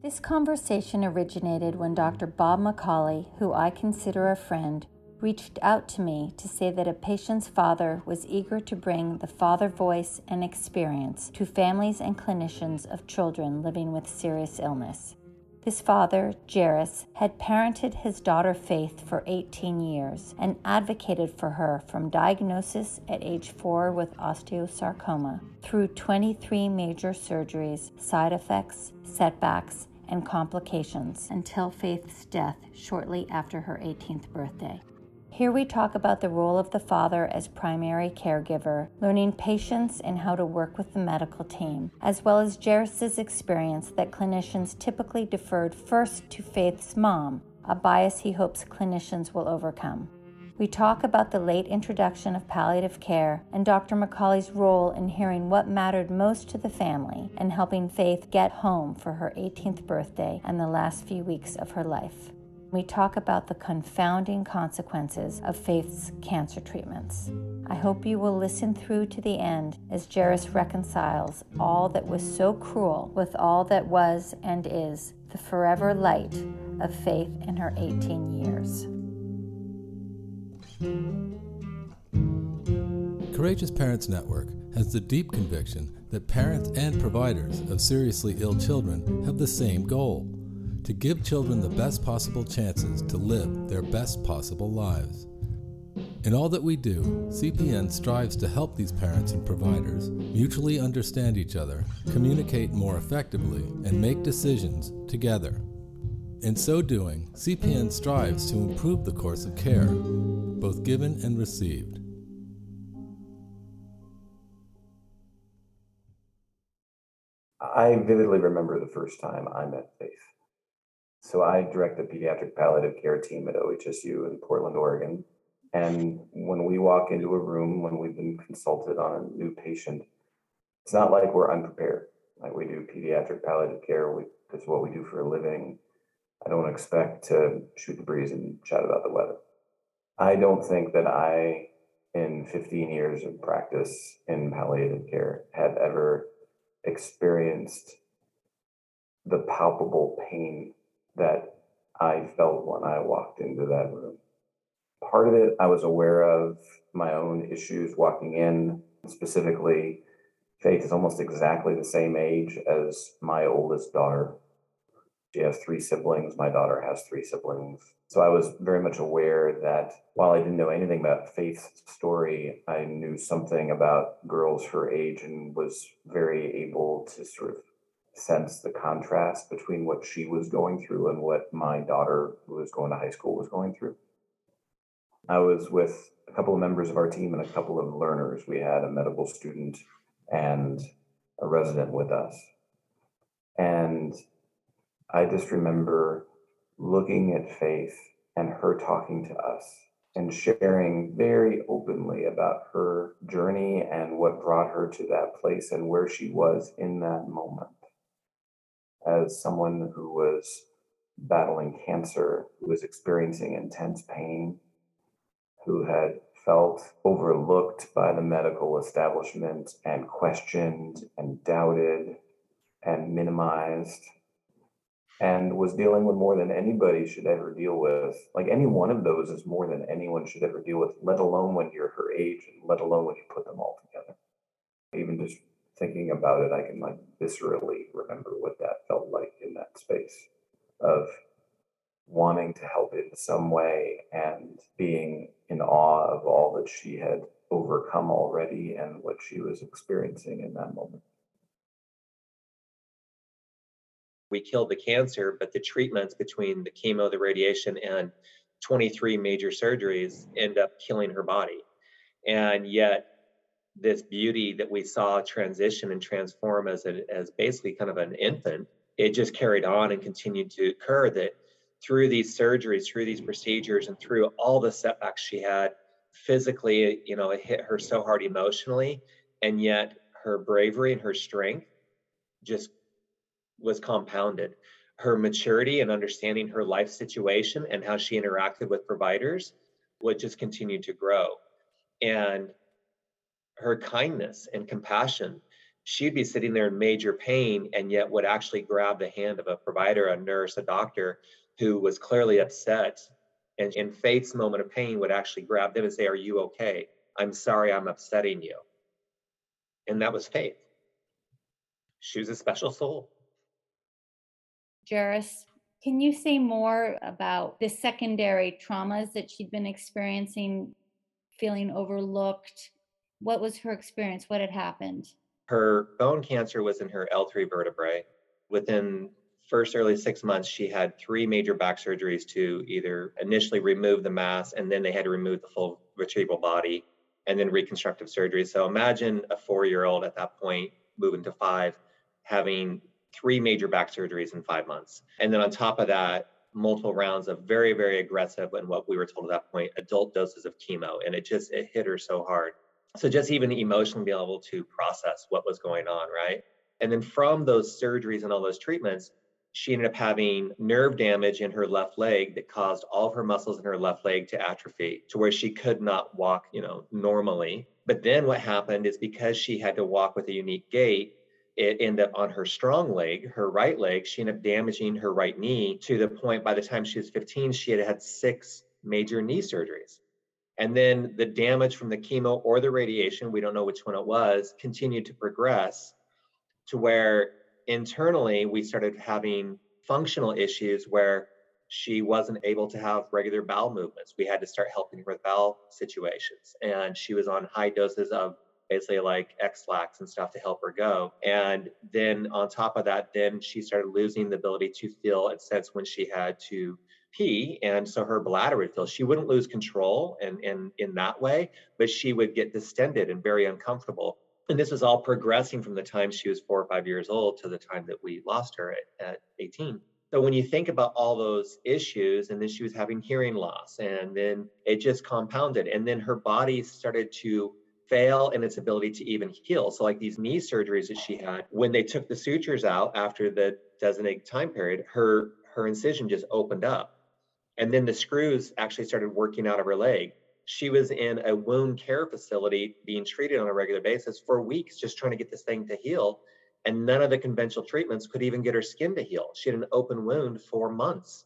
This conversation originated when Dr. Bob McCauley, who I consider a friend, reached out to me to say that a patient's father was eager to bring the father voice and experience to families and clinicians of children living with serious illness. His father, Jairus, had parented his daughter Faith for 18 years and advocated for her from diagnosis at age 4 with osteosarcoma through 23 major surgeries, side effects, setbacks, and complications until Faith's death shortly after her 18th birthday. Here we talk about the role of the father as primary caregiver, learning patience and how to work with the medical team, as well as Jairus' experience that clinicians typically deferred first to Faith's mom, a bias he hopes clinicians will overcome. We talk about the late introduction of palliative care and Dr. McCauley's role in hearing what mattered most to the family and helping Faith get home for her 18th birthday and the last few weeks of her life. We talk about the confounding consequences of Faith's cancer treatments. I hope you will listen through to the end as Jairus reconciles all that was so cruel with all that was and is the forever light of Faith in her 18 years. Courageous Parents Network has the deep conviction that parents and providers of seriously ill children have the same goal to give children the best possible chances to live their best possible lives. In all that we do, CPN strives to help these parents and providers mutually understand each other, communicate more effectively, and make decisions together. In so doing, CPN strives to improve the course of care, both given and received. I vividly remember the first time I met Faith. So I direct the pediatric palliative care team at OHSU in Portland, Oregon. And when we walk into a room, when we've been consulted on a new patient, it's not like we're unprepared. Like we do pediatric palliative care, we, that's what we do for a living. I don't expect to shoot the breeze and chat about the weather. I don't think that I, in 15 years of practice in palliative care, have ever experienced the palpable pain that I felt when I walked into that room. Part of it, I was aware of my own issues walking in. Specifically, Faith is almost exactly the same age as my oldest daughter. She has three siblings. My daughter has three siblings. So I was very much aware that while I didn't know anything about Faith's story, I knew something about girls her age and was very able to sort of sense the contrast between what she was going through and what my daughter, who was going to high school, was going through. I was with a couple of members of our team and a couple of learners. We had a medical student and a resident with us. And I just remember looking at Faith and her talking to us and sharing very openly about her journey and what brought her to that place and where she was in that moment as someone who was battling cancer, who was experiencing intense pain, who had felt overlooked by the medical establishment and questioned and doubted and minimized and was dealing with more than anybody should ever deal with. Like any one of those is more than anyone should ever deal with, let alone when you're her age and let alone when you put them all together. Even just thinking about it, I can like viscerally remember what that felt like in that space of wanting to help in some way and being in awe of all that she had overcome already and what she was experiencing in that moment. We killed the cancer, but the treatments between the chemo, the radiation, and 23 major surgeries end up killing her body. And yet, this beauty that we saw transition and transform as a, as basically kind of an infant, it just carried on and continued to occur that through these surgeries, through these procedures, and through all the setbacks she had physically, you know, it hit her so hard emotionally, and yet her bravery and her strength just was compounded. Her maturity and understanding her life situation and how she interacted with providers would just continue to grow. And her kindness and compassion she'd be sitting there in major pain and yet would actually grab the hand of a provider, a nurse, a doctor who was clearly upset and in Faith's moment of pain would actually grab them and say, Are you okay? I'm sorry I'm upsetting you. And that was Faith. She was a special soul. Jairus, can you say more about the secondary traumas that she'd been experiencing, feeling overlooked? What was her experience? What had happened? Her bone cancer was in her L3 vertebrae. Within first early six months, she had three major back surgeries to either initially remove the mass and then they had to remove the full vertebral body and then reconstructive surgery. So imagine a four year old at that point moving to five having three major back surgeries in five months. And then on top of that, multiple rounds of very, very aggressive and what we were told at that point, adult doses of chemo. And it just, it hit her so hard so just even emotionally be able to process what was going on right and then from those surgeries and all those treatments she ended up having nerve damage in her left leg that caused all of her muscles in her left leg to atrophy to where she could not walk you know normally but then what happened is because she had to walk with a unique gait it ended up on her strong leg, her right leg. She ended up damaging her right knee to the point by the time she was 15, she had had six major knee surgeries. And then the damage from the chemo or the radiation, we don't know which one it was, continued to progress to where internally we started having functional issues where she wasn't able to have regular bowel movements. We had to start helping her with bowel situations. And she was on high doses of basically like Ex-Lax and stuff to help her go. And then on top of that, then she started losing the ability to feel and sense when she had to pee and so her bladder would fill. She wouldn't lose control and, and in that way but she would get distended and very uncomfortable. And this was all progressing from the time she was four or five years old to the time that we lost her at, at 18 so when you think about all those issues and then she was having hearing loss and then it just compounded and then her body started to fail in its ability to even heal. So like these knee surgeries that she had when they took the sutures out after the designated time period her her incision just opened up and then the screws actually started working out of her leg. She was in a wound care facility being treated on a regular basis for weeks, just trying to get this thing to heal. And none of the conventional treatments could even get her skin to heal. She had an open wound for months.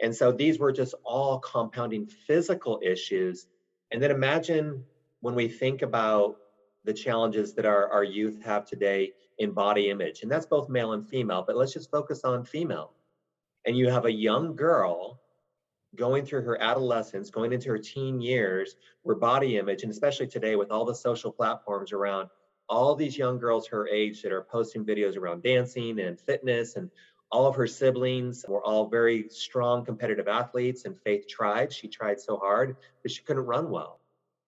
And so these were just all compounding physical issues. And then imagine when we think about the challenges that our, our youth have today in body image, and that's both male and female, but let's just focus on female. And you have a young girl going through her adolescence, going into her teen years, where body image, and especially today with all the social platforms around all these young girls her age that are posting videos around dancing and fitness, and all of her siblings were all very strong competitive athletes, and Faith tried. She tried so hard, but she couldn't run well.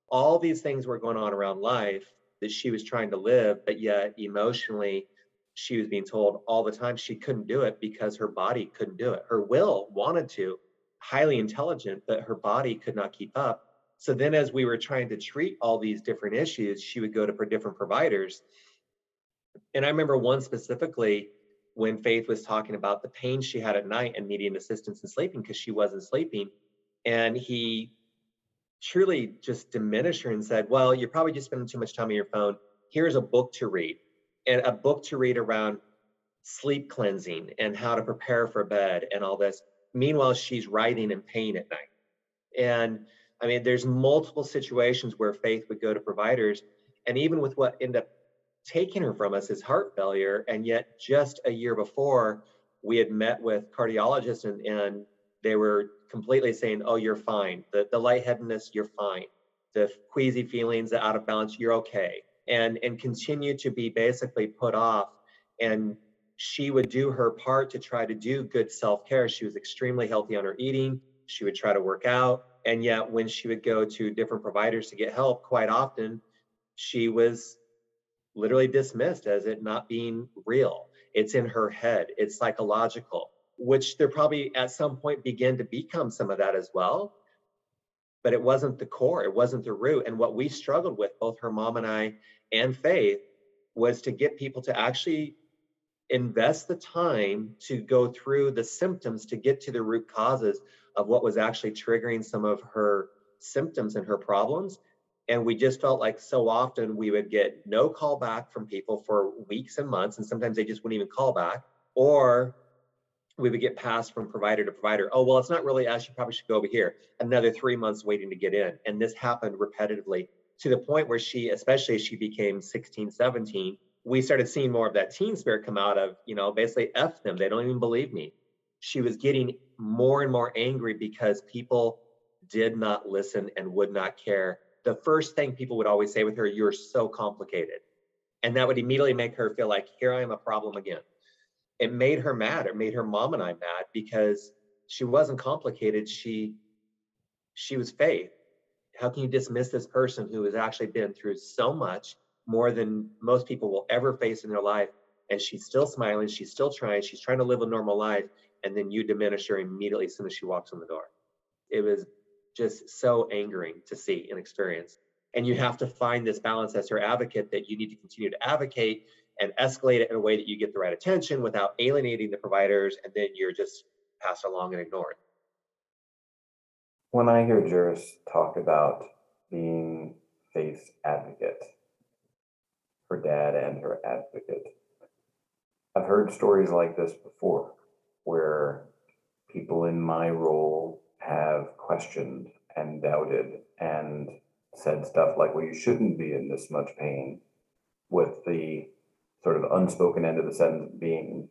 All these things were going on around life that she was trying to live, but yet emotionally, she was being told all the time she couldn't do it because her body couldn't do it. Her will wanted to, highly intelligent, but her body could not keep up. So then, as we were trying to treat all these different issues, she would go to different providers. And I remember one specifically when Faith was talking about the pain she had at night and needing assistance in sleeping because she wasn't sleeping. And he truly just diminished her and said, Well, you're probably just spending too much time on your phone. Here's a book to read, and a book to read around sleep cleansing and how to prepare for bed and all this. Meanwhile, she's writhing in pain at night. And I mean, there's multiple situations where Faith would go to providers, and even with what ended up taking her from us is heart failure. And yet, just a year before, we had met with cardiologists, and, and they were completely saying, "Oh, you're fine. The the lightheadedness, you're fine. The queasy feelings, the out of balance, you're okay." And and continue to be basically put off and she would do her part to try to do good self care. She was extremely healthy on her eating. She would try to work out. And yet, when she would go to different providers to get help, quite often she was literally dismissed as it not being real. It's in her head, it's psychological, which there probably at some point began to become some of that as well. But it wasn't the core, it wasn't the root. And what we struggled with, both her mom and I and Faith, was to get people to actually invest the time to go through the symptoms to get to the root causes of what was actually triggering some of her symptoms and her problems And we just felt like so often we would get no call back from people for weeks and months, and sometimes they just wouldn't even call back. Or we would get passed from provider to provider. Oh, well, it's not really us. You probably should go over here. Another three months waiting to get in. And this happened repetitively to the point where she, especially as she became 16, 17, we started seeing more of that teen spirit come out of, you know, basically F them. They don't even believe me. She was getting more and more angry because people did not listen and would not care. The first thing people would always say with her, You're so complicated. And that would immediately make her feel like, Here I am a problem again it made her mad. It made her mom and I mad because she wasn't complicated. She she was faith. How can you dismiss this person who has actually been through so much more than most people will ever face in their life? And she's still smiling, she's still trying, she's trying to live a normal life, and then you diminish her immediately as soon as she walks in the door. It was just so angering to see and experience. And you have to find this balance as her advocate that you need to continue to advocate and escalate it in a way that you get the right attention without alienating the providers, and then you're just passed along and ignored. When I hear Jairus talk about being faith's advocate, her dad and her advocate, I've heard stories like this before where people in my role have questioned and doubted and said stuff like, well, you shouldn't be in this much pain, with the sort of unspoken end of the sentence being,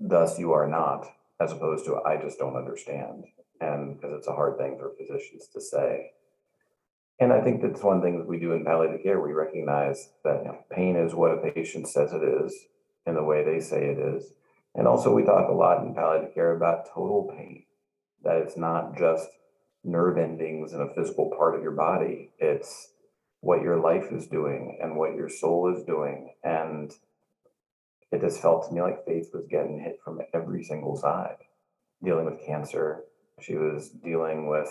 thus you are not, as opposed to I just don't understand. And because it's a hard thing for physicians to say. And I think that's one thing that we do in palliative care. We recognize that pain is what a patient says it is in the way they say it is. And also, we talk a lot in palliative care about total pain, that it's not just nerve endings in a physical part of your body, it's what your life is doing and what your soul is doing. And it just felt to me like Faith was getting hit from every single side. Dealing with cancer, she was dealing with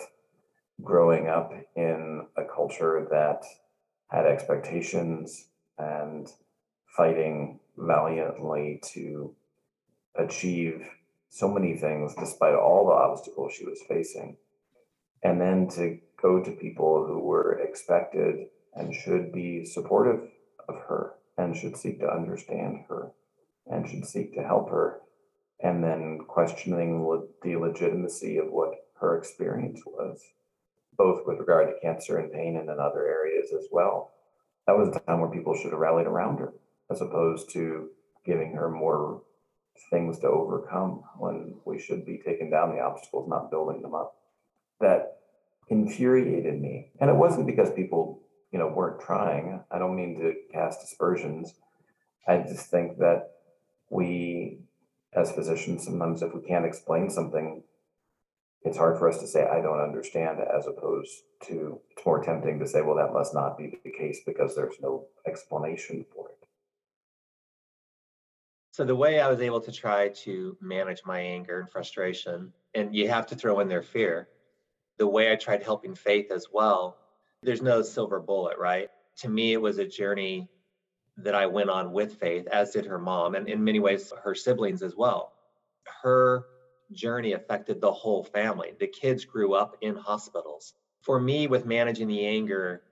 growing up in a culture that had expectations and fighting valiantly to achieve so many things despite all the obstacles she was facing. And then to go to people who were expected and should be supportive of her and should seek to understand her and should seek to help her. And then questioning the legitimacy of what her experience was, both with regard to cancer and pain and in other areas as well. That was a time where people should have rallied around her, as opposed to giving her more things to overcome when we should be taking down the obstacles, not building them up. That infuriated me. And it wasn't because people, you know, weren't trying. I don't mean to cast aspersions. I just think that we as physicians sometimes if we can't explain something it's hard for us to say i don't understand as opposed to it's more tempting to say well that must not be the case because there's no explanation for it so the way i was able to try to manage my anger and frustration and you have to throw in their fear the way i tried helping faith as well there's no silver bullet right to me it was a journey that I went on with Faith, as did her mom, and in many ways her siblings as well. Her journey affected the whole family. The kids grew up in hospitals. For me, with managing the anger,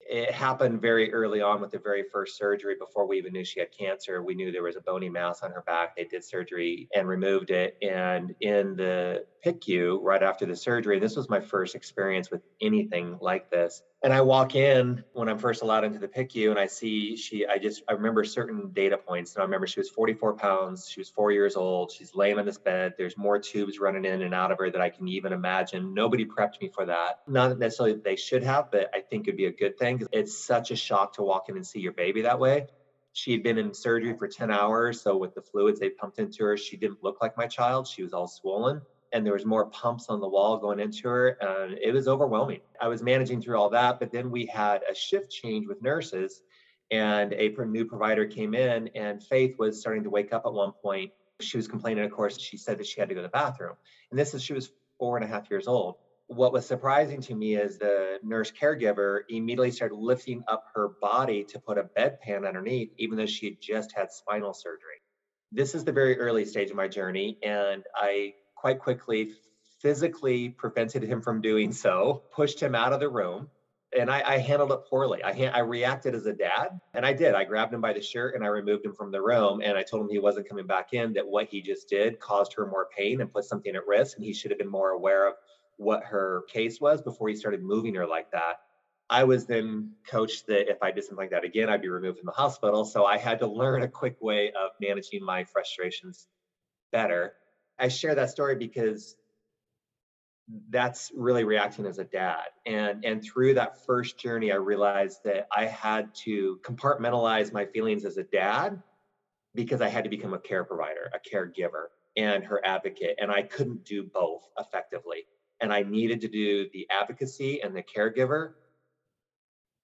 it happened very early on with the very first surgery before we even knew she had cancer. We knew there was a bony mass on her back. They did surgery and removed it. And in the PICU, right after the surgery, this was my first experience with anything like this and I walk in when I'm first allowed into the PICU and I see she, I just, I remember certain data points. And I remember she was 44 pounds. She was four years old. She's laying on this bed. There's more tubes running in and out of her that I can even imagine. Nobody prepped me for that. Not necessarily that they should have, but I think it'd be a good thing. It's such a shock to walk in and see your baby that way. She had been in surgery for 10 hours. So with the fluids they pumped into her, she didn't look like my child. She was all swollen and there was more pumps on the wall going into her and it was overwhelming. I was managing through all that but then we had a shift change with nurses and a new provider came in and faith was starting to wake up at one point. She was complaining of course she said that she had to go to the bathroom. And this is she was four and a half years old. What was surprising to me is the nurse caregiver immediately started lifting up her body to put a bedpan underneath even though she had just had spinal surgery. This is the very early stage of my journey and i quite quickly physically prevented him from doing so, pushed him out of the room. and I, I, handled it poorly. I, I reacted as a dad, and I did. I grabbed him by the shirt and I removed him from the room, and I told him he wasn't coming back in. That what he just did caused her more pain and put something at risk, and he should have been more aware of what her case was before he started moving her like that. I was then coached that if I did something like that again, I'd be removed from the hospital. So I had to learn a quick way of managing my frustrations better. I share that story because that's really reacting as a dad. And and through that first journey i realized that i had to compartmentalize my feelings as a dad because i had to become a care provider a caregiver and her advocate and i couldn't do both effectively. And i needed to do the advocacy and the caregiver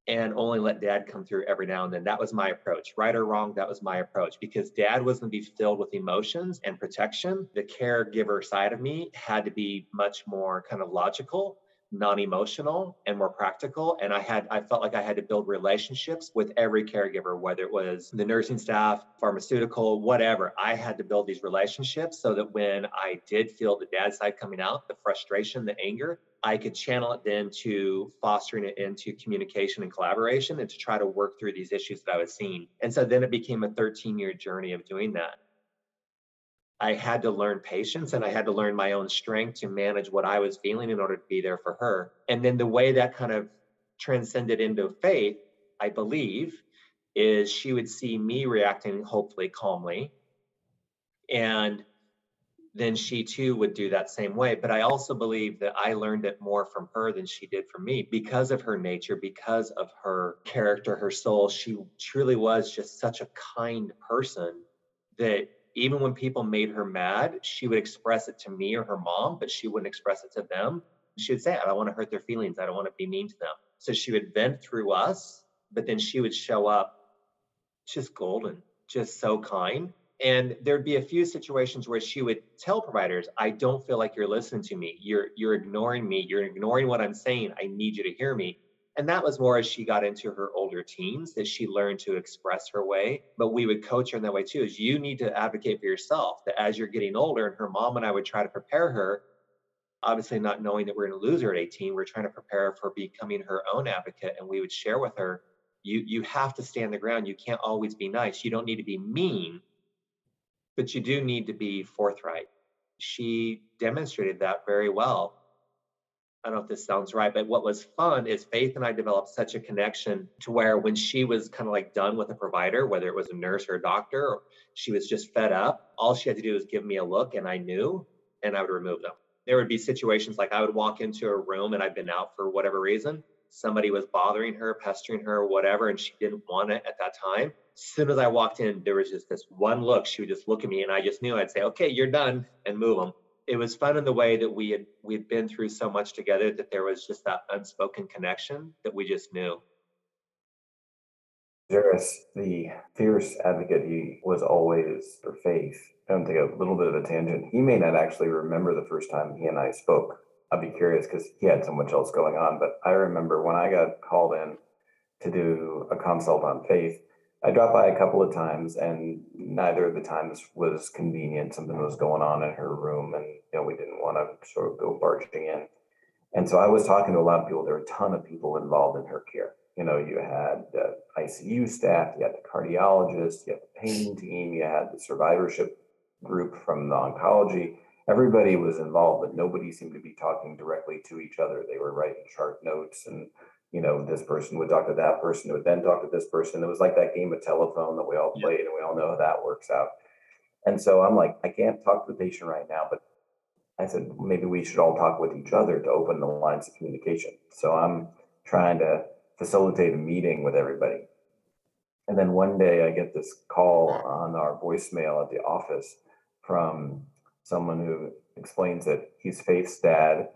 and only let dad come through every now and then. That was my approach. Right or wrong, that was my approach because dad was going to be filled with emotions and protection. The caregiver side of me had to be much more kind of logical non-emotional and more practical and i had i felt like i had to build relationships with every caregiver whether it was the nursing staff pharmaceutical whatever. I had to build these relationships so that when i did feel the dad side coming out the frustration the anger i could channel it then to fostering it into communication and collaboration and to try to work through these issues that i was seeing. And so then it became a 13 year journey of doing that I had to learn patience and I had to learn my own strength to manage what I was feeling in order to be there for her. And then the way that kind of transcended into faith, I believe, is she would see me reacting hopefully calmly. And then she too would do that same way. But I also believe that I learned it more from her than she did from me because of her nature, because of her character, her soul. She truly was just such a kind person that even when people made her mad, she would express it to me or her mom, but she wouldn't express it to them. She would say, I don't want to hurt their feelings. I don't want to be mean to them. So she would vent through us, but then she would show up just golden, just so kind. And there'd be a few situations where she would tell providers, I don't feel like you're listening to me. You're you're ignoring me. You're ignoring what I'm saying. I need you to hear me. And that was more as she got into her older teens that she learned to express her way. But we would coach her in that way too, is you need to advocate for yourself that as you're getting older, and her mom and I would try to prepare her, obviously not knowing that we're going to lose her at 18, we're trying to prepare her for becoming her own advocate. And we would share with her, you you have to stand the ground. You can't always be nice. You don't need to be mean, but you do need to be forthright. She demonstrated that very well I don't know if this sounds right, but what was fun is Faith and I developed such a connection to where when she was kind of like done with a provider, whether it was a nurse or a doctor, or she was just fed up, all she had to do was give me a look and I knew and I would remove them. There would be situations like I would walk into a room and I'd been out for whatever reason. Somebody was bothering her, pestering her, whatever, and she didn't want it at that time. As soon as I walked in, there was just this one look. She would just look at me and I just knew I'd say, okay, you're done and move them it was fun in the way that we had we had been through so much together that there was just that unspoken connection that we just knew. Jairus, the fierce advocate he was always for faith. I'm going to take a little bit of a tangent. He may not actually remember the first time he and I spoke. I'd be curious because he had so much else going on. But I remember when I got called in to do a consult on faith, I dropped by a couple of times, and neither of the times was convenient. Something was going on in her room, and you know we didn't want to sort of go barging in. And so I was talking to a lot of people. There were a ton of people involved in her care. You know, you had the ICU staff, you had the cardiologist, you had the pain team, you had the survivorship group from the oncology. Everybody was involved, but nobody seemed to be talking directly to each other. They were writing chart notes and you know, this person would talk to that person, who would then talk to this person. It was like that game of telephone that we all played, and we all know how that works out. And so I'm like, I can't talk to the patient right now, but I said maybe we should all talk with each other to open the lines of communication. So I'm trying to facilitate a meeting with everybody. And then one day I get this call on our voicemail at the office from someone who explains that he's Faith's dad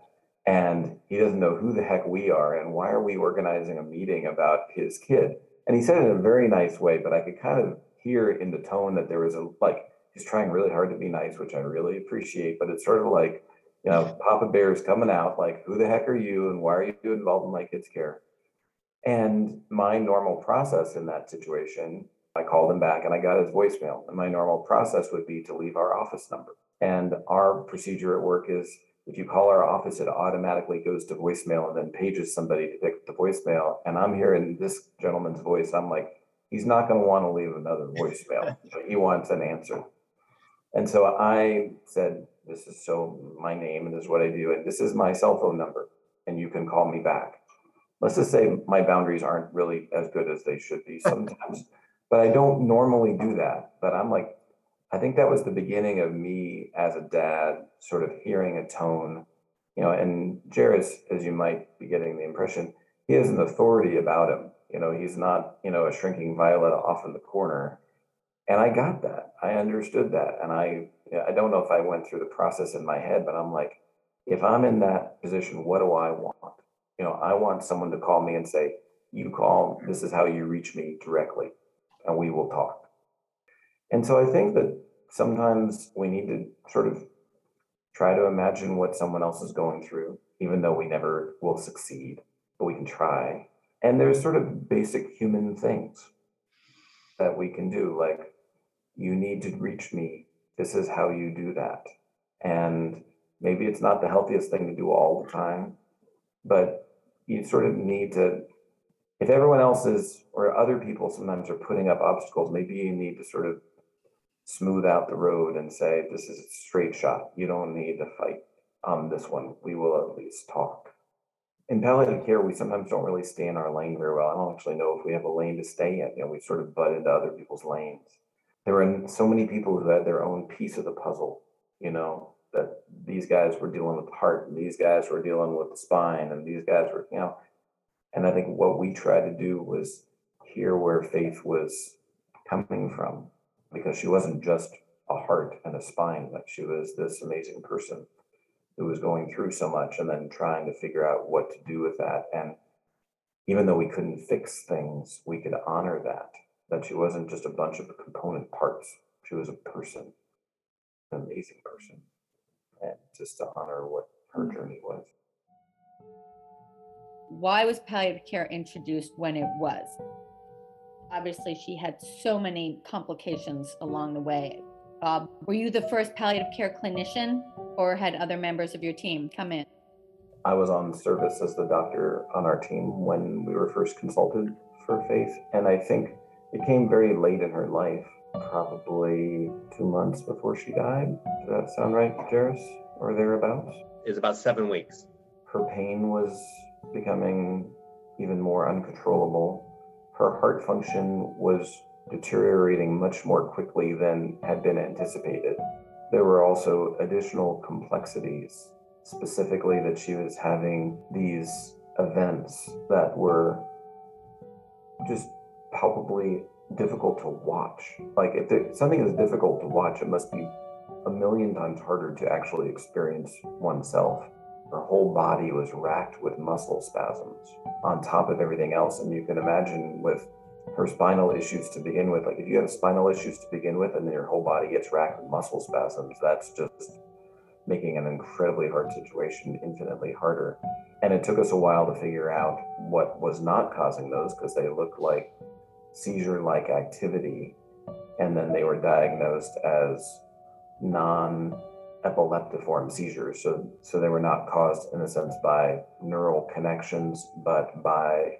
and he doesn't know who the heck we are and why are we organizing a meeting about his kid. And he said it in a very nice way but i could kind of hear in the tone that there was a like he's trying really hard to be nice which i really appreciate but it's sort of like you know papa bear is coming out like who the heck are you and why are you involved in my kid's care? And my normal process in that situation i called him back and i got his voicemail. And my normal process would be to leave our office number. And our procedure at work is if you call our office, it automatically goes to voicemail and then pages somebody to pick up the voicemail. And I'm hearing this gentleman's voice. I'm like, he's not going to want to leave another voicemail. But he wants an answer. And so I said, This is so my name and this is what I do. And this is my cell phone number. And you can call me back. Let's just say my boundaries aren't really as good as they should be sometimes. but I don't normally do that. But I'm like, I think that was the beginning of me as a dad, sort of hearing a tone, you know. And Jairus, as you might be getting the impression, he has an authority about him. You know, he's not, you know, a shrinking violet off in the corner. And I got that. I understood that. And I, I don't know if I went through the process in my head, but I'm like, if I'm in that position, what do I want? You know, I want someone to call me and say, you call, this is how you reach me directly, and we will talk. And so I think that sometimes we need to sort of try to imagine what someone else is going through, even though we never will succeed, but we can try. And there's sort of basic human things that we can do, like, you need to reach me. This is how you do that. And maybe it's not the healthiest thing to do all the time, but you sort of need to, if everyone else is, or other people sometimes are putting up obstacles, maybe you need to sort of smooth out the road and say, this is a straight shot. You don't need to fight on this one. We will at least talk. In palliative care, we sometimes don't really stay in our lane very well. I don't actually know if we have a lane to stay in. You know, we sort of butt into other people's lanes. There were so many people who had their own piece of the puzzle, you know, that these guys were dealing with the heart and these guys were dealing with the spine and these guys were, you know, and I think what we tried to do was hear where Faith was coming from because she wasn't just a heart and a spine, like she was this amazing person who was going through so much and then trying to figure out what to do with that. And even though we couldn't fix things, we could honor that, that she wasn't just a bunch of component parts. She was a person, an amazing person. And just to honor what her journey was. Why was palliative care introduced when it was? Obviously, she had so many complications along the way. Bob, were you the first palliative care clinician or had other members of your team come in? I was on service as the doctor on our team when we were first consulted for Faith. And I think it came very late in her life, probably two months before she died. Does that sound right, Jairus, or thereabouts? It's about seven weeks. Her pain was becoming even more uncontrollable her heart function was deteriorating much more quickly than had been anticipated. There were also additional complexities, specifically that she was having these events that were just palpably difficult to watch. Like, if something is difficult to watch, it must be a million times harder to actually experience oneself. Her whole body was racked with muscle spasms on top of everything else. And you can imagine with her spinal issues to begin with, like if you have spinal issues to begin with and then your whole body gets racked with muscle spasms, that's just making an incredibly hard situation infinitely harder. And it took us a while to figure out what was not causing those because they looked like seizure like activity. And then they were diagnosed as non epileptiform seizures. So, so they were not caused, in a sense, by neural connections, but by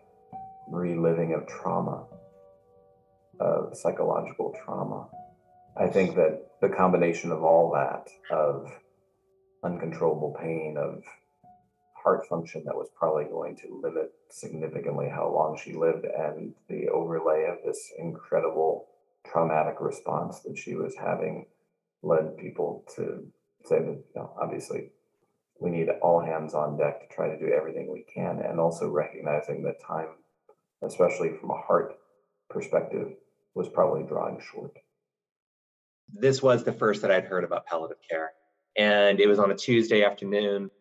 reliving of trauma, of psychological trauma. I think that the combination of all that, of uncontrollable pain, of heart function that was probably going to limit significantly how long she lived, and the overlay of this incredible traumatic response that she was having led people to say that you know, obviously we need all hands on deck to try to do everything we can, and also recognizing that time, especially from a heart perspective, was probably drawing short. This was the first that I'd heard about palliative care, and it was on a Tuesday afternoon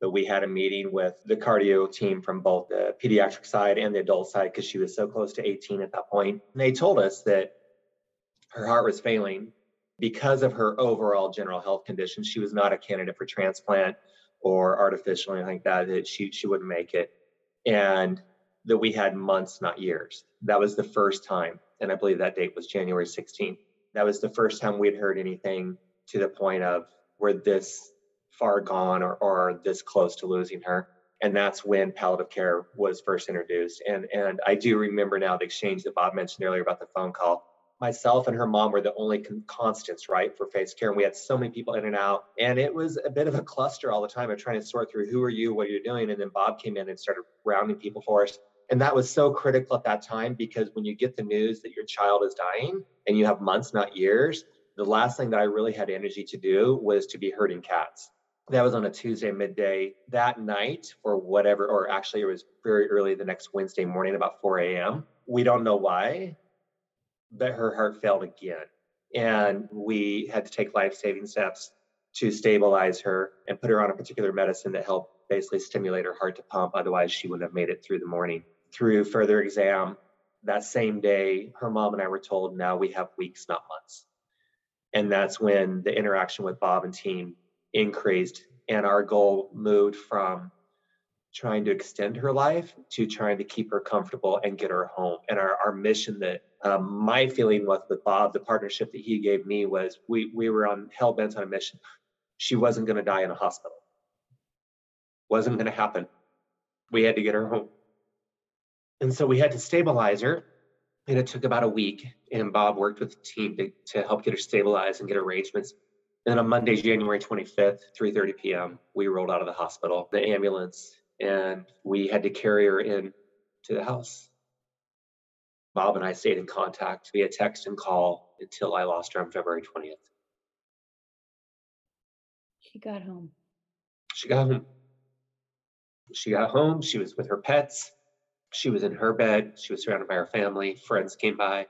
that we had a meeting with the cardio team from both the pediatric side and the adult side because she was so close to 18 at that point. And they told us that her heart was failing because of her overall general health condition, she was not a candidate for transplant or artificial anything like that, that she, she wouldn't make it. And that we had months, not years. That was the first time. And I believe that date was January 16th. That was the first time we'd heard anything to the point of we're this far gone or, or this close to losing her. And that's when palliative care was first introduced. And, and I do remember now the exchange that Bob mentioned earlier about the phone call. Myself and her mom were the only con- constants, right, for Faith's care. And we had so many people in and out. And it was a bit of a cluster all the time of trying to sort through who are you, what are you doing? And then Bob came in and started rounding people for us. And that was so critical at that time because when you get the news that your child is dying and you have months, not years, the last thing that I really had energy to do was to be herding cats. That was on a Tuesday midday. That night, or whatever, or actually, it was very early the next Wednesday morning, about 4 a.m. We don't know why, but her heart failed again. And we had to take life saving steps to stabilize her and put her on a particular medicine that helped basically stimulate her heart to pump. Otherwise, she wouldn't have made it through the morning. Through further exam, that same day, her mom and I were told now we have weeks, not months. And that's when the interaction with Bob and team increased. And our goal moved from trying to extend her life to trying to keep her comfortable and get her home. And our, our mission that um, my feeling was with Bob, the partnership that he gave me was we, we were on hell bent on a mission. She wasn't going to die in a hospital. Wasn't going to happen. We had to get her home. And so we had to stabilize her. And it took about a week. And Bob worked with the team to, to help get her stabilized and get arrangements. And then on Monday, January 25th, 3:30 p.m., we rolled out of the hospital, the ambulance, and we had to carry her in to the house. Bob and I stayed in contact via text and call until I lost her on February 20th. She got home. She got home. She got home. She was with her pets. She was in her bed. She was surrounded by her family. Friends came by.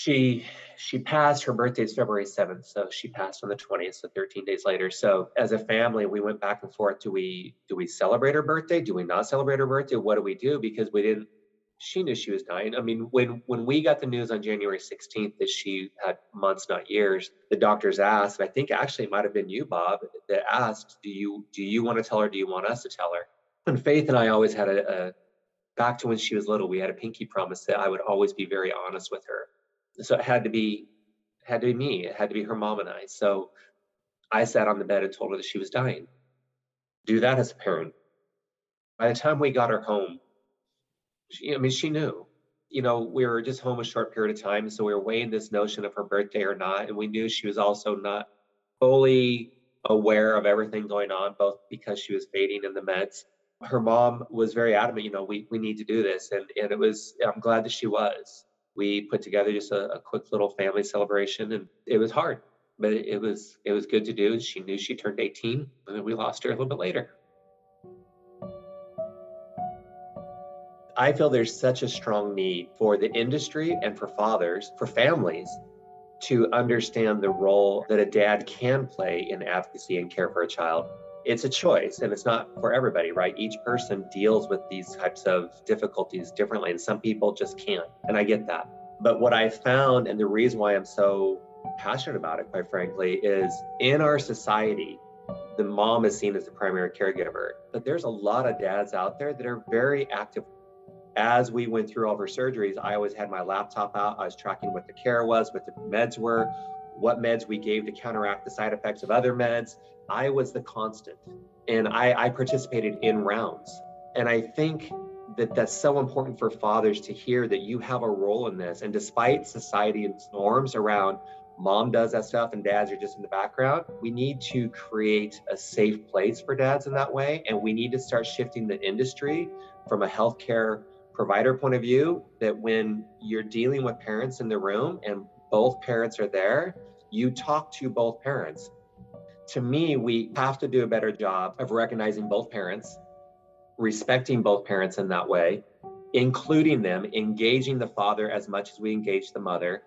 She she passed. Her birthday is February 7th, so she passed on the 20th, so 13 days later. So as a family, we went back and forth. Do we do we celebrate her birthday? Do we not celebrate her birthday? What do we do? Because we didn't she knew she was dying. I mean, when when we got the news on January 16th that she had months, not years, the doctors asked, and I think actually it might have been you, Bob, that asked, "Do you do you want to tell her? Do you want us to tell her?" And Faith and I always had a, a back to when she was little, we had a pinky promise that I would always be very honest with her. So it had to be had to be me. It had to be her mom and I. So I sat on the bed and told her that she was dying. Do that as a parent. By the time we got her home, she, I mean, she knew. You know, we were just home a short period of time, so we were weighing this notion of her birthday or not, and we knew she was also not fully aware of everything going on, both because she was fading in the meds her mom was very adamant, you know, we, we need to do this. And, and it was, I'm glad that she was. We put together just a, a quick little family celebration and it was hard, but it, it was, it was good to do. She knew she turned 18 and then we lost her a little bit later. I feel there's such a strong need for the industry and for fathers, for families to understand the role that a dad can play in advocacy and care for a child it's a choice and it's not for everybody, right? Each person deals with these types of difficulties differently, and some people just can't. And I get that. But what I found, and the reason why I'm so passionate about it, quite frankly, is in our society, the mom is seen as the primary caregiver. But there's a lot of dads out there that are very active. As we went through all of our surgeries, I always had my laptop out. I was tracking what the care was, what the meds were, what meds we gave to counteract the side effects of other meds. I was the constant and I, I participated in rounds. And I think that that's so important for fathers to hear that you have a role in this. And despite society's norms around mom does that stuff and dads are just in the background, we need to create a safe place for dads in that way. And we need to start shifting the industry from a healthcare provider point of view that when you're dealing with parents in the room and both parents are there, you talk to both parents to me, we have to do a better job of recognizing both parents, respecting both parents in that way, including them, engaging the father as much as we engage the mother.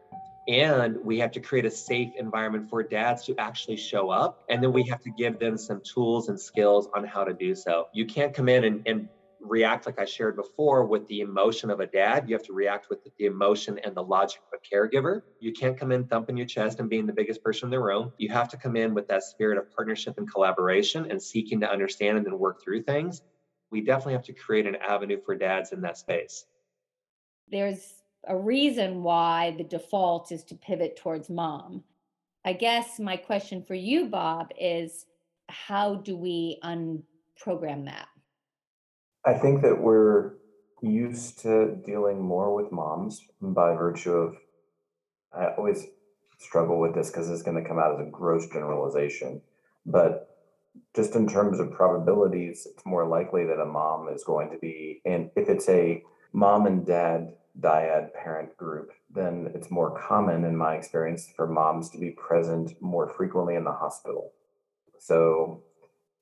And we have to create a safe environment for dads to actually show up. And then we have to give them some tools and skills on how to do so. You can't come in and, and react like I shared before with the emotion of a dad. You have to react with the emotion and the logic of a caregiver. You can't come in thumping your chest and being the biggest person in the room. You have to come in with that spirit of partnership and collaboration and seeking to understand and then work through things. We definitely have to create an avenue for dads in that space. There's a reason why the default is to pivot towards mom. I guess my question for you, Bob, is how do we unprogram that? I think that we're used to dealing more with moms by virtue of, I always struggle with this because it's going to come out as a gross generalization. But just in terms of probabilities, it's more likely that a mom is going to be, and if it's a mom and dad dyad parent group, then it's more common in my experience for moms to be present more frequently in the hospital. So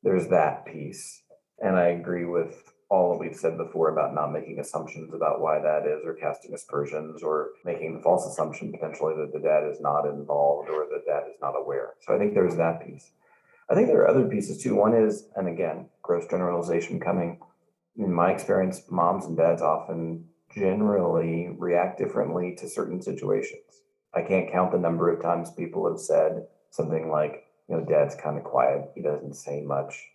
there's that piece. And I agree with all that we've said before about not making assumptions about why that is or casting aspersions or making the false assumption potentially that the dad is not involved or the dad is not aware. So I think there's that piece. I think there are other pieces too. One is, and again, gross generalization coming. In my experience, moms and dads often generally react differently to certain situations. I can't count the number of times people have said something like, you know, dad's kind of quiet, he doesn't say much.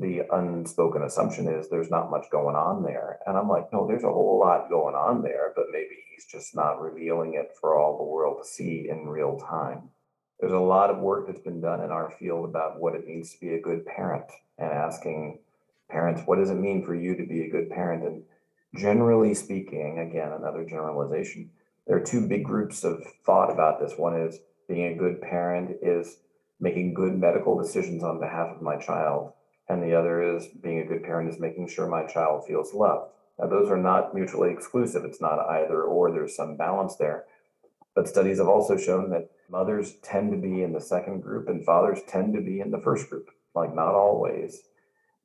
The unspoken assumption is there's not much going on there. And I'm like, no, there's a whole lot going on there, but maybe he's just not revealing it for all the world to see in real time. There's a lot of work that's been done in our field about what it means to be a good parent and asking parents, what does it mean for you to be a good parent? And generally speaking, again, another generalization, there are two big groups of thought about this. One is being a good parent is making good medical decisions on behalf of my child. And the other is being a good parent is making sure my child feels loved. Now, those are not mutually exclusive. It's not either or, there's some balance there. But studies have also shown that mothers tend to be in the second group and fathers tend to be in the first group, like not always.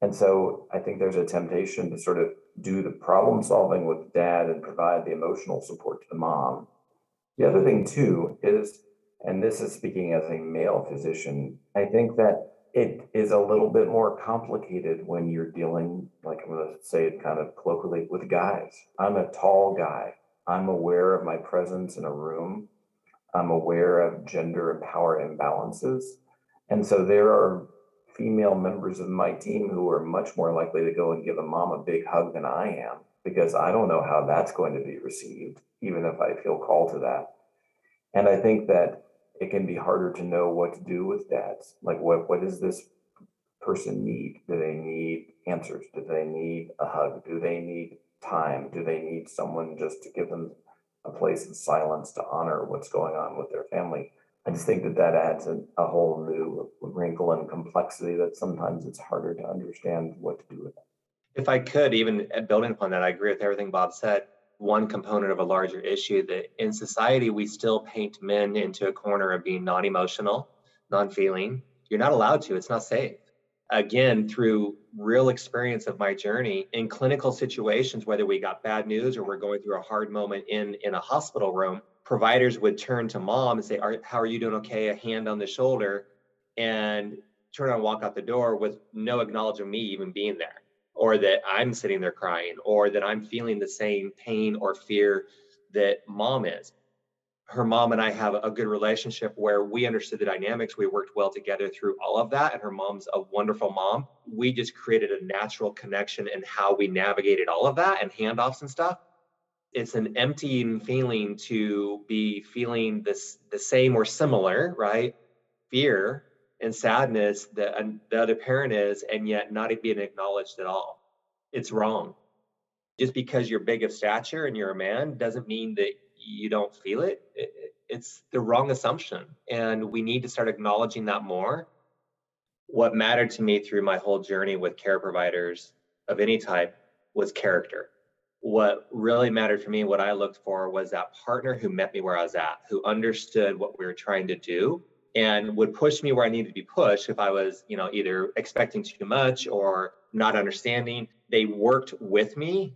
And so I think there's a temptation to sort of do the problem solving with dad and provide the emotional support to the mom. The other thing, too, is, and this is speaking as a male physician, I think that it is a little bit more complicated when you're dealing, like I'm going to say it kind of colloquially, with guys. I'm a tall guy. I'm aware of my presence in a room. I'm aware of gender and power imbalances. And so there are female members of my team who are much more likely to go and give a mom a big hug than I am because I don't know how that's going to be received, even if I feel called to that. And I think that it can be harder to know what to do with that. Like, what, what does this person need? Do they need answers? Do they need a hug? Do they need time? Do they need someone just to give them a place of silence to honor what's going on with their family? I just think that that adds a, a whole new wrinkle and complexity that sometimes it's harder to understand what to do with it. If I could, even uh, building upon that, I agree with everything Bob said. One component of a larger issue that in society we still paint men into a corner of being non emotional, non feeling. You're not allowed to, it's not safe. Again, through real experience of my journey in clinical situations, whether we got bad news or we're going through a hard moment in, in a hospital room, providers would turn to mom and say, are, How are you doing? Okay, a hand on the shoulder, and turn and walk out the door with no acknowledgement of me even being there, or that I'm sitting there crying, or that I'm feeling the same pain or fear that mom is. Her mom and I have a good relationship where we understood the dynamics. We worked well together through all of that. And her mom's a wonderful mom. We just created a natural connection in how we navigated all of that and handoffs and stuff it's an emptying feeling to be feeling this the same or similar, right? Fear and sadness that the other parent is, and yet not being acknowledged at all. It's wrong. Just because you're big of stature and you're a man doesn't mean that you don't feel it. It's the wrong assumption. And we need to start acknowledging that more. What mattered to me through my whole journey with care providers of any type was character what really mattered for me, what I looked for was that partner who met me where I was at, who understood what we were trying to do and would push me where I needed to be pushed if I was, you know, either expecting too much or not understanding. They worked with me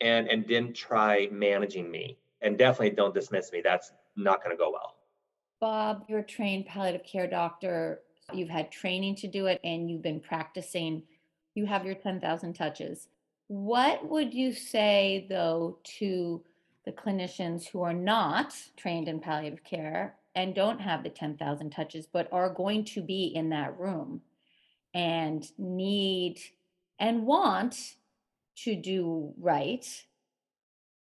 and and didn't try managing me. And definitely don't dismiss me. That's not going to go well. Bob, you're a trained palliative care doctor. You've had training to do it and you've been practicing. You have your 10,000 touches. What would you say, though, to the clinicians who are not trained in palliative care and don't have the 10,000 touches, but are going to be in that room and need and want to do right?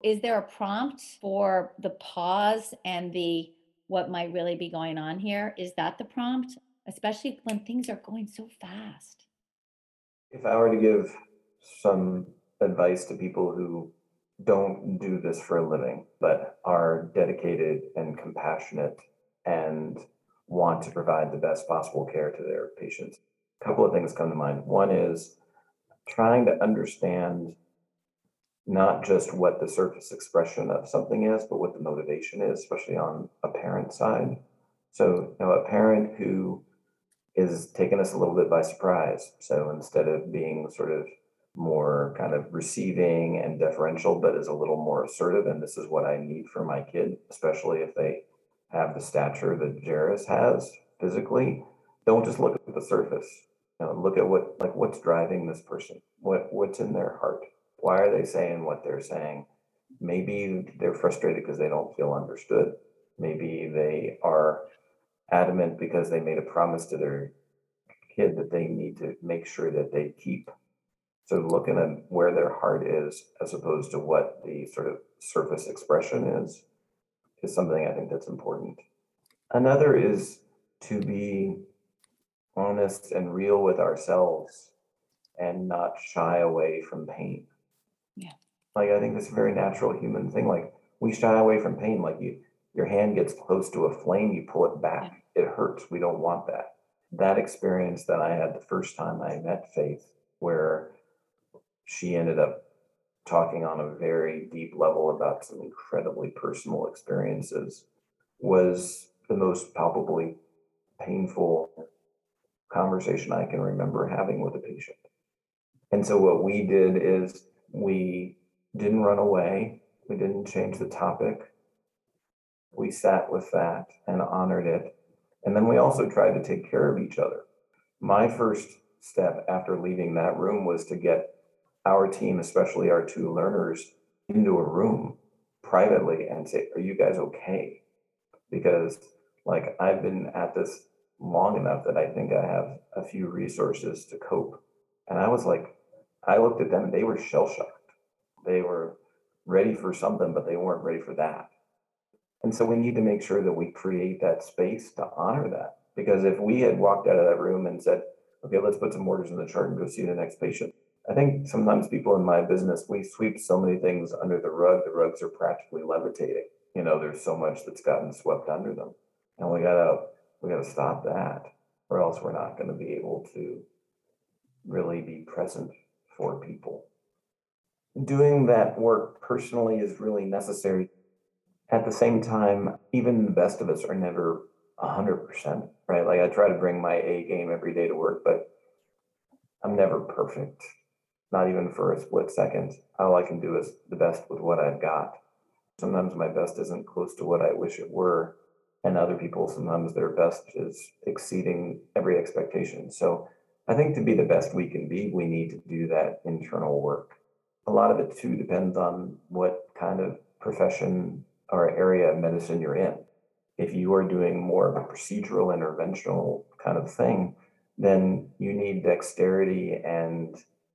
Is there a prompt for the pause and the what might really be going on here? Is that the prompt? especially when things are going so fast. If I were to give some advice to people who don't do this for a living, but are dedicated and compassionate and want to provide the best possible care to their patients, a couple of things come to mind. One is trying to understand not just what the surface expression of something is, but what the motivation is, especially on a parent side. So, you know, a parent who is taking us a little bit by surprise. So instead of being sort of more kind of receiving and deferential, but is a little more assertive, and this is what I need for my kid, especially if they have the stature that Jairus has physically, don't just look at the surface. You know, look at what like what's driving this person, what what's in their heart why are they saying what they're saying? Maybe they're frustrated because they don't feel understood. Maybe they are adamant because they made a promise to their kid that they need to make sure that they keep. So looking at where their heart is as opposed to what the sort of surface expression is is something I think that's important. Another is to be honest and real with ourselves and not shy away from pain. Yeah. Like I think a very natural human thing. Like we shy away from pain. Like you, your hand gets close to a flame, you pull it back. It hurts. We don't want that. That experience that I had the first time I met Faith, where she ended up talking on a very deep level about some incredibly personal experiences, was the most palpably painful conversation I can remember having with a patient. And so what we did is we didn't run away. We didn't change the topic. We sat with that and honored it. And then we also tried to take care of each other. My first step after leaving that room was to get our team, especially our two learners, into a room privately and say, Are you guys okay? Because, like, I've been at this long enough that I think I have a few resources to cope. And I was like, I looked at them and they were shell shocked. They were ready for something, but they weren't ready for that. And so we need to make sure that we create that space to honor that. Because if we had walked out of that room and said, okay, let's put some orders in the chart and go see the next patient. I think sometimes people in my business, we sweep so many things under the rug, the rugs are practically levitating. You know, there's so much that's gotten swept under them. And we gotta we gotta stop that, or else we're not gonna be able to really be present for people. Doing that work personally is really necessary. At the same time, even the best of us are never 100%, right? Like I try to bring my A game every day to work, but I'm never perfect, not even for a split second. All I can do is the best with what I've got. Sometimes my best isn't close to what I wish it were. And other people, sometimes their best is exceeding every expectation. So I think to be the best we can be, we need to do that internal work. A lot of it too depends on what kind of profession or area of medicine you're in. If you are doing more of a procedural interventional kind of thing, then you need dexterity and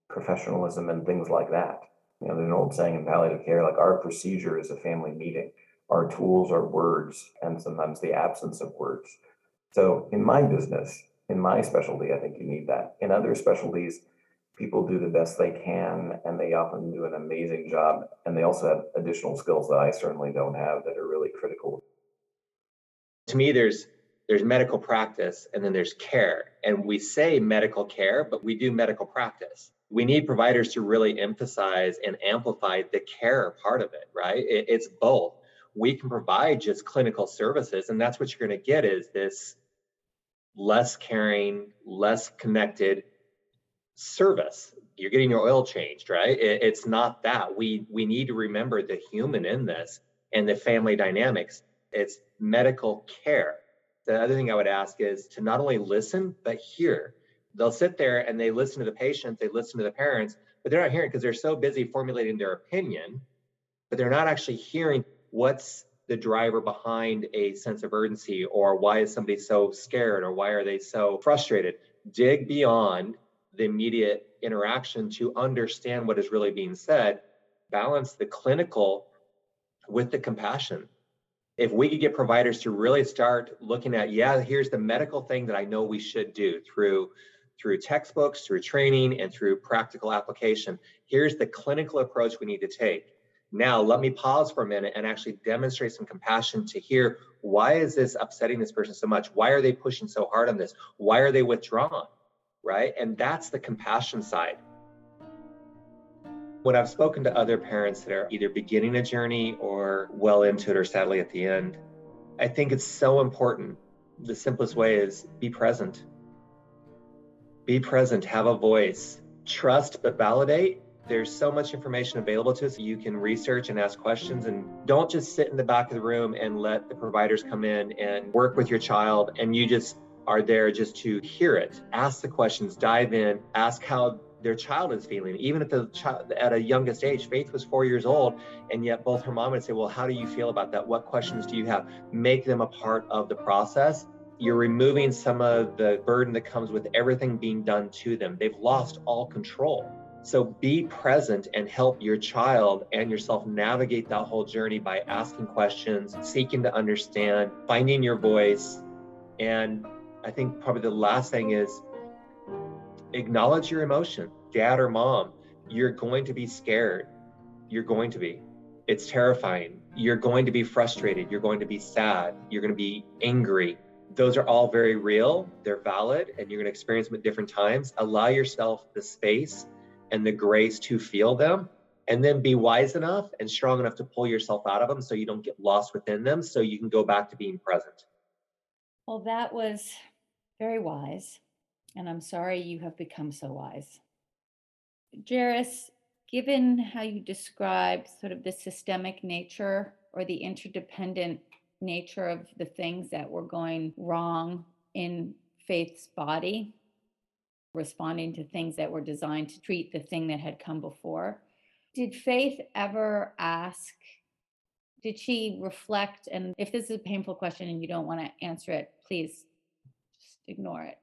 professionalism and things like that. You know, there's an old saying in palliative care, like our procedure is a family meeting. Our tools are words and sometimes the absence of words. So in my business, in my specialty, I think you need that. In other specialties, people do the best they can and they often do an amazing job. And they also have additional skills that I certainly don't have that are really critical. To me, there's there's medical practice and then there's care. And we say medical care, but we do medical practice. We need providers to really emphasize and amplify the care part of it, right? It, it's both. We can provide just clinical services, and that's what you're going to get is this less caring, less connected service. You're getting your oil changed, right? It, it's not that. We we need to remember the human in this and the family dynamics. It's medical care. The other thing I would ask is to not only listen but hear. They'll sit there and they listen to the patients, they listen to the parents, but they're not hearing because they're so busy formulating their opinion, but they're not actually hearing what's the driver behind a sense of urgency or why is somebody so scared or why are they so frustrated. Dig beyond the immediate interaction to understand what is really being said. Balance the clinical with the compassion. If we could get providers to really start looking at, yeah, here's the medical thing that I know we should do through through textbooks, through training, and through practical application. Here's the clinical approach we need to take. Now, let me pause for a minute and actually demonstrate some compassion to hear why is this upsetting this person so much? Why are they pushing so hard on this? Why are they withdrawn? Right? And that's the compassion side. When I've spoken to other parents that are either beginning a journey or well into it or sadly at the end, I think it's so important. The simplest way is be present. Be present, have a voice, trust but validate. There's so much information available to us. You can research and ask questions and don't just sit in the back of the room and let the providers come in and work with your child and you just are there just to hear it. Ask the questions, dive in, ask how their child is feeling. Even at the child at a youngest age, Faith was four years old, and yet both her mom would say, "Well, how do you feel about that? What questions do you have?" Make them a part of the process. You're removing some of the burden that comes with everything being done to them. They've lost all control. So be present and help your child and yourself navigate that whole journey by asking questions, seeking to understand, finding your voice. And I think probably the last thing is acknowledge your emotion, dad or mom. You're going to be scared. You're going to be. It's terrifying. You're going to be frustrated. You're going to be sad. You're going to be angry. Those are all very real. They're valid, and you're going to experience them at different times. Allow yourself the space and the grace to feel them, and then be wise enough and strong enough to pull yourself out of them so you don't get lost within them, so you can go back to being present. Well, that was very wise and I'm sorry you have become so wise. Jairus, given how you described sort of the systemic nature or the interdependent nature of the things that were going wrong in Faith's body, responding to things that were designed to treat the thing that had come before, did Faith ever ask? Did she reflect? And if this is a painful question and you don't want to answer it, please just ignore it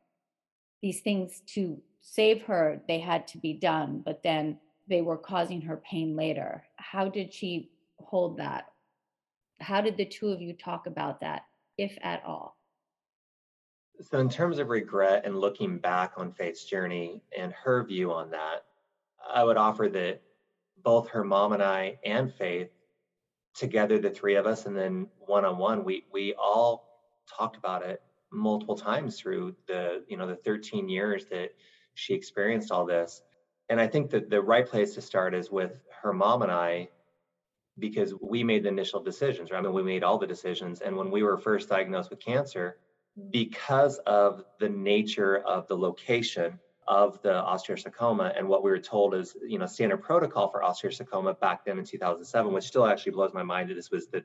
these things to save her they had to be done but then they were causing her pain later how did she hold that how did the two of you talk about that if at all? So in terms of regret and looking back on Faith's journey and her view on that i would offer that both her mom and i and faith together the three of us and then one-on-one we we all talked about it multiple times through the you know the 13 years that she experienced all this. And i think that the right place to start is with her mom and i because we made the initial decisions right? I mean we made all the decisions. And when we were first diagnosed with cancer mm-hmm. because of the nature of the location of the osteosarcoma and what we were told is you know standard protocol for osteosarcoma back then in 2007 which still actually blows my mind that this was the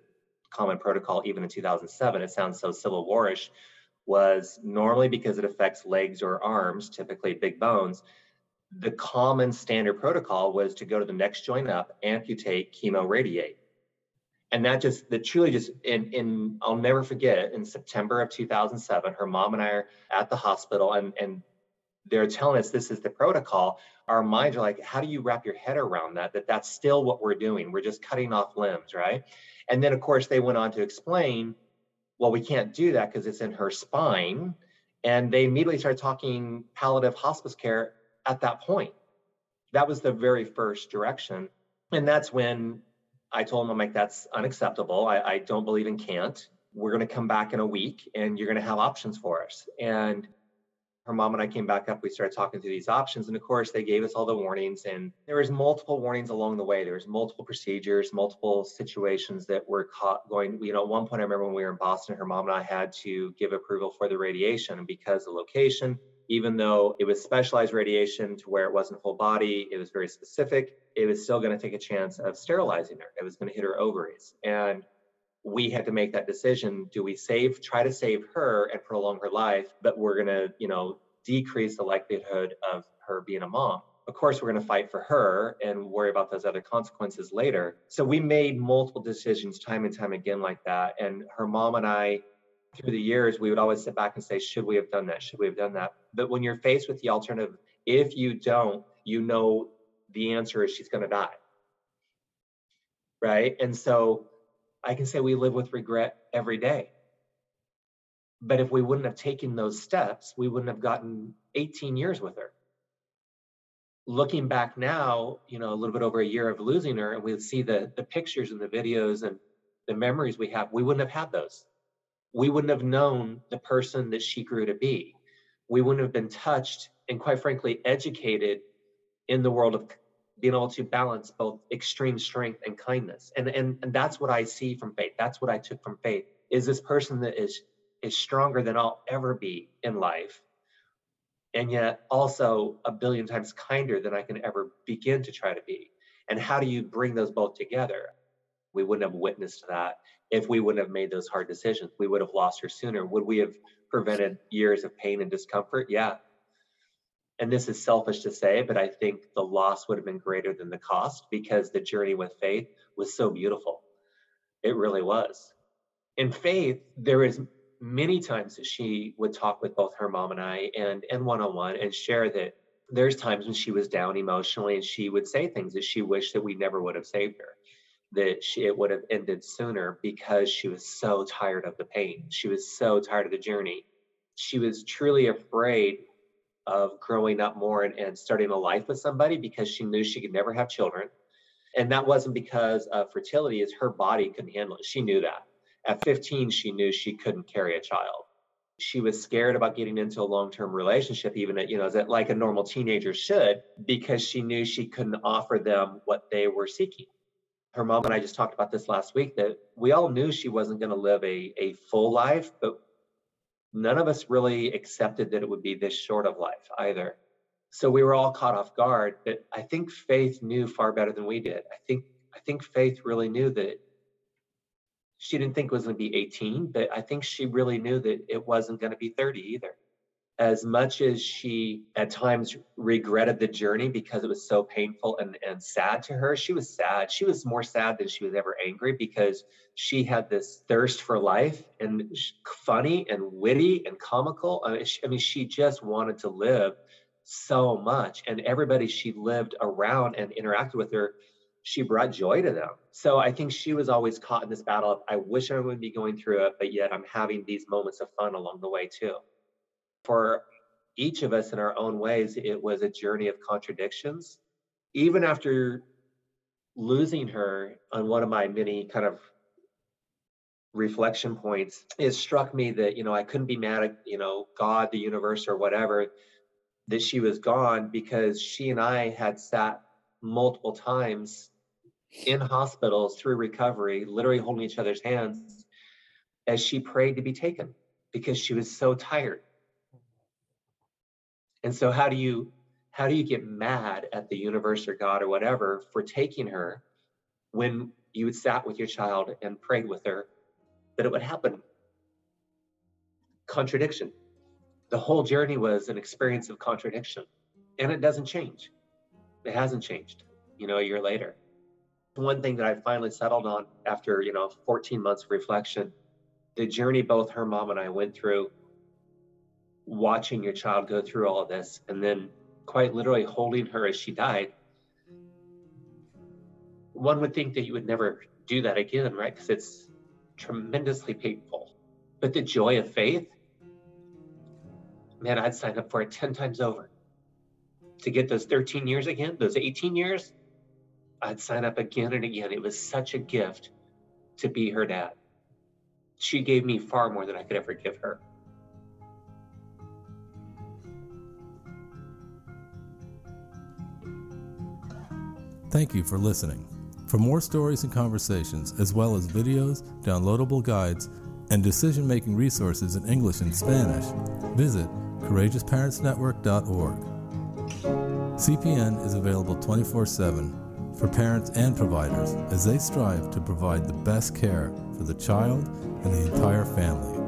common protocol even in 2007 it sounds so civil warish was normally because it affects legs or arms, typically big bones, the common standard protocol was to go to the next joint up, amputate, chemo, radiate. And that just, that truly just, in, in, I'll never forget, in September of 2007, her mom and I are at the hospital and, and they're telling us this is the protocol. Our minds are like, how do you wrap your head around that? That that's still what we're doing. We're just cutting off limbs, right? And then, of course, they went on to explain well, we can't do that because it's in her spine. And they immediately started talking palliative hospice care at that point. That was the very first direction. And that's when I told him, I'm like, that's unacceptable. I, I don't believe in can't. We're going to come back in a week and you're going to have options for us. And her mom and I came back up. We started talking through these options, and of course, they gave us all the warnings. And there was multiple warnings along the way. There was multiple procedures, multiple situations that were caught going. You know, at one point, I remember when we were in Boston, her mom and I had to give approval for the radiation, and because the location, even though it was specialized radiation to where it wasn't full body, it was very specific. It was still going to take a chance of sterilizing her. It was going to hit her ovaries, and we had to make that decision do we save try to save her and prolong her life but we're going to you know decrease the likelihood of her being a mom of course we're going to fight for her and worry about those other consequences later so we made multiple decisions time and time again like that and her mom and i through the years we would always sit back and say should we have done that should we have done that but when you're faced with the alternative if you don't you know the answer is she's going to die right and so I can say we live with regret every day. But if we wouldn't have taken those steps, we wouldn't have gotten 18 years with her. Looking back now, you know, a little bit over a year of losing her, and we see the the pictures and the videos and the memories we have, we wouldn't have had those. We wouldn't have known the person that she grew to be. We wouldn't have been touched and, quite frankly, educated in the world of being able to balance both extreme strength and kindness. And, and, and that's what I see from Faith. That's what I took from Faith is this person that is is stronger than I'll ever be in life. And yet also a billion times kinder than I can ever begin to try to be. And how do you bring those both together? We wouldn't have witnessed that if we wouldn't have made those hard decisions. We would have lost her sooner. Would we have prevented years of pain and discomfort? Yeah. And this is selfish to say, but I think the loss would have been greater than the cost because the journey with Faith was so beautiful. It really was. In faith, there is many times that she would talk with both her mom and I and and one on one and share that there's times when she was down emotionally and she would say things that she wished that we never would have saved her that she, it would have ended sooner because she was so tired of the pain. She was so tired of the journey. She was truly afraid of growing up more and, and starting a life with somebody because she knew she could never have children. And that wasn't because of fertility, is her body couldn't handle it. She knew that. At 15, she knew she couldn't carry a child. She was scared about getting into a long-term relationship, even at, you know, that like a normal teenager should, because she knew she couldn't offer them what they were seeking her mom and I just talked about this last week that we all knew she wasn't going to live a, a full life, but none of us really accepted that it would be this short of life either. So we were all caught off guard. But I think Faith knew far better than we did. I think I think Faith really knew that she didn't think it was going to be 18, but I think she really knew that it wasn't going to be 30 either as much as she at times regretted the journey because it was so painful and, and sad to her, she was sad. She was more sad than she was ever angry because she had this thirst for life and funny and witty and comical. I mean, she, I mean, she just wanted to live so much. And everybody she lived around and interacted with her, she brought joy to them. So I think she was always caught in this battle of, I wish I would be going through it, but yet I'm having these moments of fun along the way too for each of us in our own ways, it was a journey of contradictions. Even after losing her on one of my many kind of reflection points, it struck me that, you know, I couldn't be mad at, you know, God, the universe, or whatever, that she was gone because she and I had sat multiple times in hospitals through recovery, literally holding each other's hands as she prayed to be taken because she was so tired and so how do you how do you get mad at the universe or God or whatever for taking her when you sat with your child and prayed with her that it would happen? Contradiction. The whole journey was an experience of contradiction. And it doesn't change. It hasn't changed, you know, a year later. One thing that I finally settled on after, you know, 14 months of reflection, the journey both her mom and I went through watching your child go through all this and then quite literally holding her as she died, one would think that you would never do that again, right? Because it's tremendously painful. But the joy of faith, man, I'd sign up for it 10 times over. To get those 13 years again, those 18 years, I'd sign up again and again. It was such a gift to be her dad. She gave me far more than I could ever give her. Thank you for listening. For more stories and conversations, as well as videos, downloadable guides, and decision making resources in English and Spanish, visit CourageousParentsNetwork.org. CPN is available 24 7 for parents and providers as they strive to provide the best care for the child and the entire family.